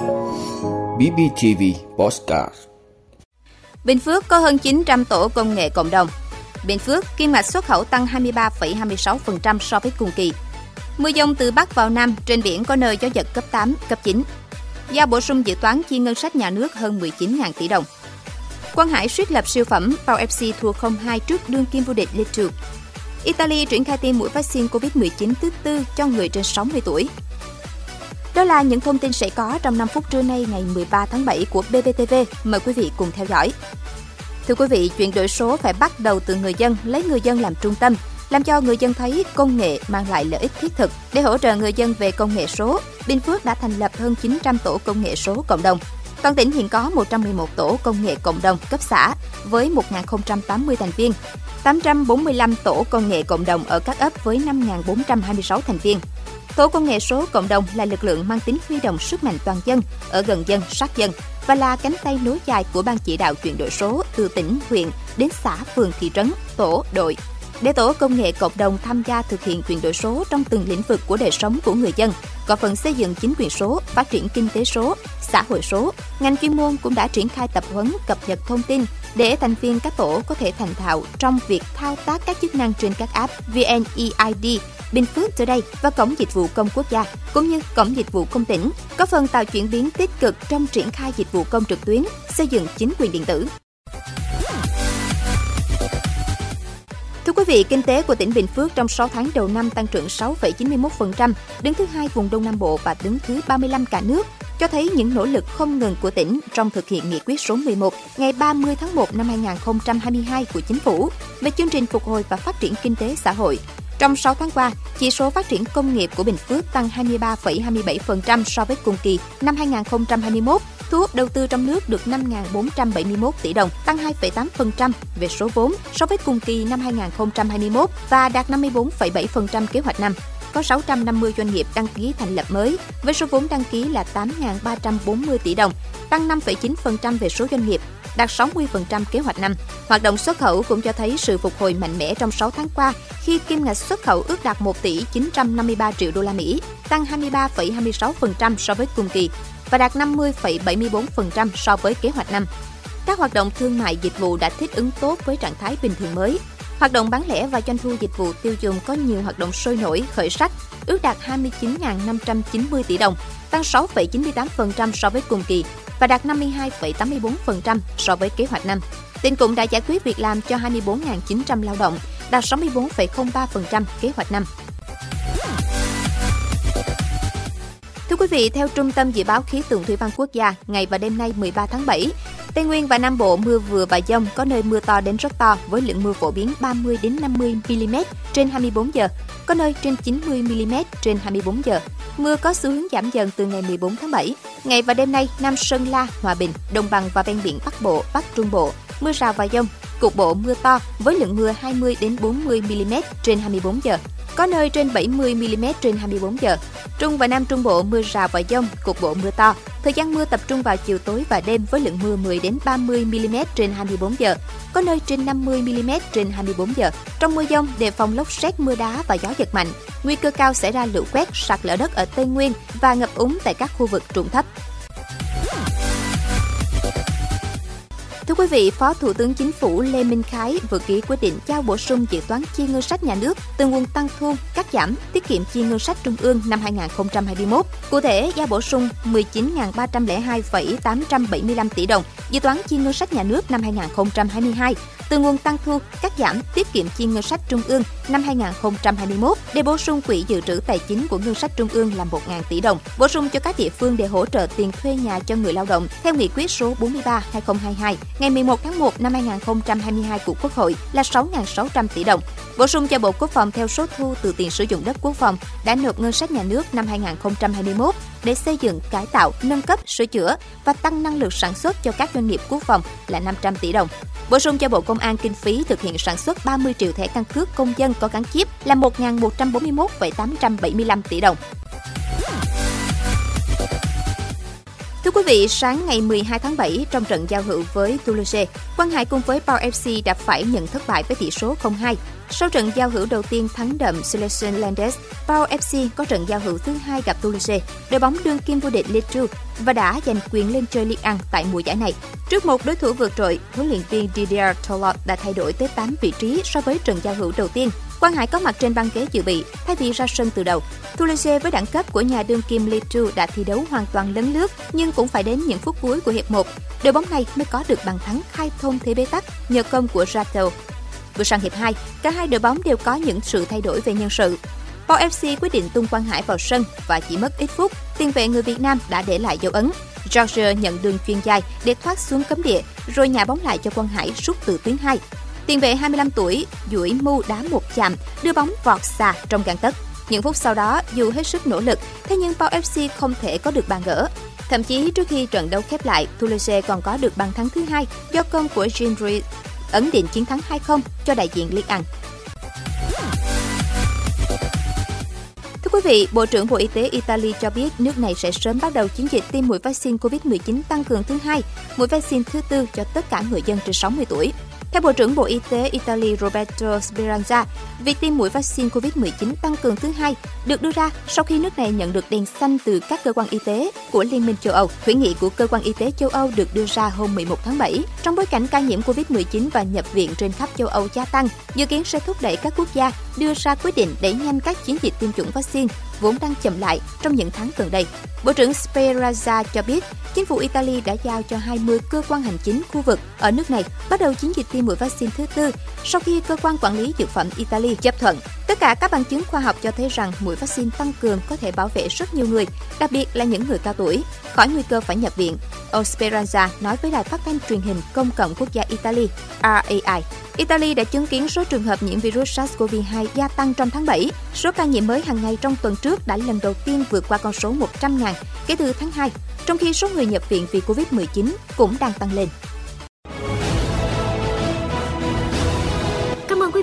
BBTV Postcard Bình Phước có hơn 900 tổ công nghệ cộng đồng. Bình Phước, kim ngạch xuất khẩu tăng 23,26% so với cùng kỳ. Mưa dông từ Bắc vào Nam, trên biển có nơi gió giật cấp 8, cấp 9. Giao bổ sung dự toán chi ngân sách nhà nước hơn 19.000 tỷ đồng. Quang Hải suýt lập siêu phẩm, Pau FC thua 0-2 trước đương kim vô địch League 2. Italy triển khai tiêm mũi vaccine COVID-19 thứ tư cho người trên 60 tuổi. Đó là những thông tin sẽ có trong 5 phút trưa nay ngày 13 tháng 7 của BBTV. Mời quý vị cùng theo dõi. Thưa quý vị, chuyển đổi số phải bắt đầu từ người dân, lấy người dân làm trung tâm, làm cho người dân thấy công nghệ mang lại lợi ích thiết thực. Để hỗ trợ người dân về công nghệ số, Bình Phước đã thành lập hơn 900 tổ công nghệ số cộng đồng. Toàn tỉnh hiện có 111 tổ công nghệ cộng đồng cấp xã với 1.080 thành viên, 845 tổ công nghệ cộng đồng ở các ấp với 5.426 thành viên. Tổ công nghệ số cộng đồng là lực lượng mang tính huy động sức mạnh toàn dân, ở gần dân, sát dân và là cánh tay nối dài của ban chỉ đạo chuyển đổi số từ tỉnh, huyện đến xã, phường, thị trấn, tổ, đội. Để tổ công nghệ cộng đồng tham gia thực hiện chuyển đổi số trong từng lĩnh vực của đời sống của người dân, góp phần xây dựng chính quyền số, phát triển kinh tế số, xã hội số, ngành chuyên môn cũng đã triển khai tập huấn cập nhật thông tin để thành viên các tổ có thể thành thạo trong việc thao tác các chức năng trên các app VNEID, Bình Phước Today và Cổng Dịch vụ Công Quốc gia, cũng như Cổng Dịch vụ Công tỉnh, có phần tạo chuyển biến tích cực trong triển khai dịch vụ công trực tuyến, xây dựng chính quyền điện tử. Quý vị, kinh tế của tỉnh Bình Phước trong 6 tháng đầu năm tăng trưởng 6,91%, đứng thứ hai vùng Đông Nam Bộ và đứng thứ 35 cả nước, cho thấy những nỗ lực không ngừng của tỉnh trong thực hiện nghị quyết số 11 ngày 30 tháng 1 năm 2022 của Chính phủ về chương trình phục hồi và phát triển kinh tế xã hội. Trong 6 tháng qua, chỉ số phát triển công nghiệp của Bình Phước tăng 23,27% so với cùng kỳ năm 2021, thu hút đầu tư trong nước được 5.471 tỷ đồng, tăng 2,8% về số vốn so với cùng kỳ năm 2021 và đạt 54,7% kế hoạch năm. Có 650 doanh nghiệp đăng ký thành lập mới, với số vốn đăng ký là 8.340 tỷ đồng, tăng 5,9% về số doanh nghiệp, đạt 60% kế hoạch năm. Hoạt động xuất khẩu cũng cho thấy sự phục hồi mạnh mẽ trong 6 tháng qua khi kim ngạch xuất khẩu ước đạt 1 tỷ 953 triệu đô la Mỹ, tăng 23,26% so với cùng kỳ và đạt 50,74% so với kế hoạch năm. Các hoạt động thương mại dịch vụ đã thích ứng tốt với trạng thái bình thường mới, Hoạt động bán lẻ và doanh thu dịch vụ tiêu dùng có nhiều hoạt động sôi nổi, khởi sắc, ước đạt 29.590 tỷ đồng, tăng 6,98% so với cùng kỳ và đạt 52,84% so với kế hoạch năm. Tỉnh cũng đã giải quyết việc làm cho 24.900 lao động, đạt 64,03% kế hoạch năm. Quý vị, theo Trung tâm Dự báo Khí tượng Thủy văn Quốc gia, ngày và đêm nay 13 tháng 7, Tây Nguyên và Nam Bộ mưa vừa và dông, có nơi mưa to đến rất to với lượng mưa phổ biến 30 đến 50 mm trên 24 giờ, có nơi trên 90 mm trên 24 giờ. Mưa có xu hướng giảm dần từ ngày 14 tháng 7. Ngày và đêm nay, Nam Sơn La, Hòa Bình, Đồng bằng và ven biển Bắc Bộ, Bắc Trung Bộ, mưa rào và dông, cục bộ mưa to với lượng mưa 20 đến 40 mm trên 24 giờ có nơi trên 70 mm trên 24 giờ. Trung và Nam Trung Bộ mưa rào và dông, cục bộ mưa to. Thời gian mưa tập trung vào chiều tối và đêm với lượng mưa 10 đến 30 mm trên 24 giờ, có nơi trên 50 mm trên 24 giờ. Trong mưa dông đề phòng lốc xét mưa đá và gió giật mạnh. Nguy cơ cao xảy ra lũ quét, sạt lở đất ở Tây Nguyên và ngập úng tại các khu vực trũng thấp. Thưa quý vị, Phó Thủ tướng Chính phủ Lê Minh Khái vừa ký quyết định giao bổ sung dự toán chi ngân sách nhà nước từ nguồn tăng thu, cắt giảm, tiết kiệm chi ngân sách trung ương năm 2021. Cụ thể, giao bổ sung 19.302,875 tỷ đồng dự toán chi ngân sách nhà nước năm 2022 từ nguồn tăng thu, cắt giảm, tiết kiệm chi ngân sách trung ương năm 2021 để bổ sung quỹ dự trữ tài chính của ngân sách trung ương là 1.000 tỷ đồng, bổ sung cho các địa phương để hỗ trợ tiền thuê nhà cho người lao động theo nghị quyết số 43/2022 ngày 11 tháng 1 năm 2022 của Quốc hội là 6.600 tỷ đồng. Bổ sung cho Bộ Quốc phòng theo số thu từ tiền sử dụng đất quốc phòng đã nộp ngân sách nhà nước năm 2021 để xây dựng, cải tạo, nâng cấp, sửa chữa và tăng năng lực sản xuất cho các doanh nghiệp quốc phòng là 500 tỷ đồng. Bổ sung cho Bộ Công an kinh phí thực hiện sản xuất 30 triệu thẻ căn cước công dân có gắn chip là 1.141,875 tỷ đồng. Thưa quý vị, sáng ngày 12 tháng 7 trong trận giao hữu với Toulouse, Quang Hải cùng với Pau FC đã phải nhận thất bại với tỷ số 0-2. Sau trận giao hữu đầu tiên thắng đậm Selection Landes, Pau FC có trận giao hữu thứ hai gặp Toulouse, đội bóng đương kim vô địch Ligue 2 và đã giành quyền lên chơi Ligue 1 tại mùa giải này. Trước một đối thủ vượt trội, huấn luyện viên Didier Tolot đã thay đổi tới 8 vị trí so với trận giao hữu đầu tiên. Quang Hải có mặt trên băng ghế dự bị thay vì ra sân từ đầu. Toulouse với đẳng cấp của nhà đương kim Ligue 2 đã thi đấu hoàn toàn lấn lướt nhưng cũng phải đến những phút cuối của hiệp 1, đội bóng này mới có được bàn thắng khai thông thế bế tắc nhờ công của Rato. Bước sang hiệp 2, cả hai đội bóng đều có những sự thay đổi về nhân sự. Pau FC quyết định tung Quang Hải vào sân và chỉ mất ít phút, tiền vệ người Việt Nam đã để lại dấu ấn. George nhận đường chuyên dài để thoát xuống cấm địa, rồi nhả bóng lại cho Quang Hải rút từ tuyến 2. Tiền vệ 25 tuổi, duỗi mu đá một chạm, đưa bóng vọt xa trong gang tấc. Những phút sau đó, dù hết sức nỗ lực, thế nhưng Pau FC không thể có được bàn gỡ. Thậm chí trước khi trận đấu khép lại, Toulouse còn có được bàn thắng thứ hai do công của Jean ấn định chiến thắng 2-0 cho đại diện liên 1. Thưa quý vị, Bộ trưởng Bộ Y tế Italy cho biết nước này sẽ sớm bắt đầu chiến dịch tiêm mũi vaccine COVID-19 tăng cường thứ hai, mũi vaccine thứ tư cho tất cả người dân trên 60 tuổi. Theo Bộ trưởng Bộ Y tế Italy Roberto Speranza, việc tiêm mũi vaccine COVID-19 tăng cường thứ hai được đưa ra sau khi nước này nhận được đèn xanh từ các cơ quan y tế của Liên minh châu Âu. Khuyến nghị của cơ quan y tế châu Âu được đưa ra hôm 11 tháng 7 trong bối cảnh ca nhiễm COVID-19 và nhập viện trên khắp châu Âu gia tăng, dự kiến sẽ thúc đẩy các quốc gia đưa ra quyết định đẩy nhanh các chiến dịch tiêm chủng vaccine vốn đang chậm lại trong những tháng gần đây. Bộ trưởng Speranza cho biết, chính phủ Italy đã giao cho 20 cơ quan hành chính khu vực ở nước này bắt đầu chiến dịch tiêm mũi vaccine thứ tư sau khi cơ quan quản lý dược phẩm Italy chấp thuận. Tất cả các bằng chứng khoa học cho thấy rằng mũi vaccine tăng cường có thể bảo vệ rất nhiều người, đặc biệt là những người cao tuổi, khỏi nguy cơ phải nhập viện. Ông Speranza nói với đài phát thanh truyền hình công cộng quốc gia Italy, RAI. Italy đã chứng kiến số trường hợp nhiễm virus SARS-CoV-2 gia tăng trong tháng 7. Số ca nhiễm mới hàng ngày trong tuần trước đã lần đầu tiên vượt qua con số 100.000 kể từ tháng 2, trong khi số người nhập viện vì Covid-19 cũng đang tăng lên.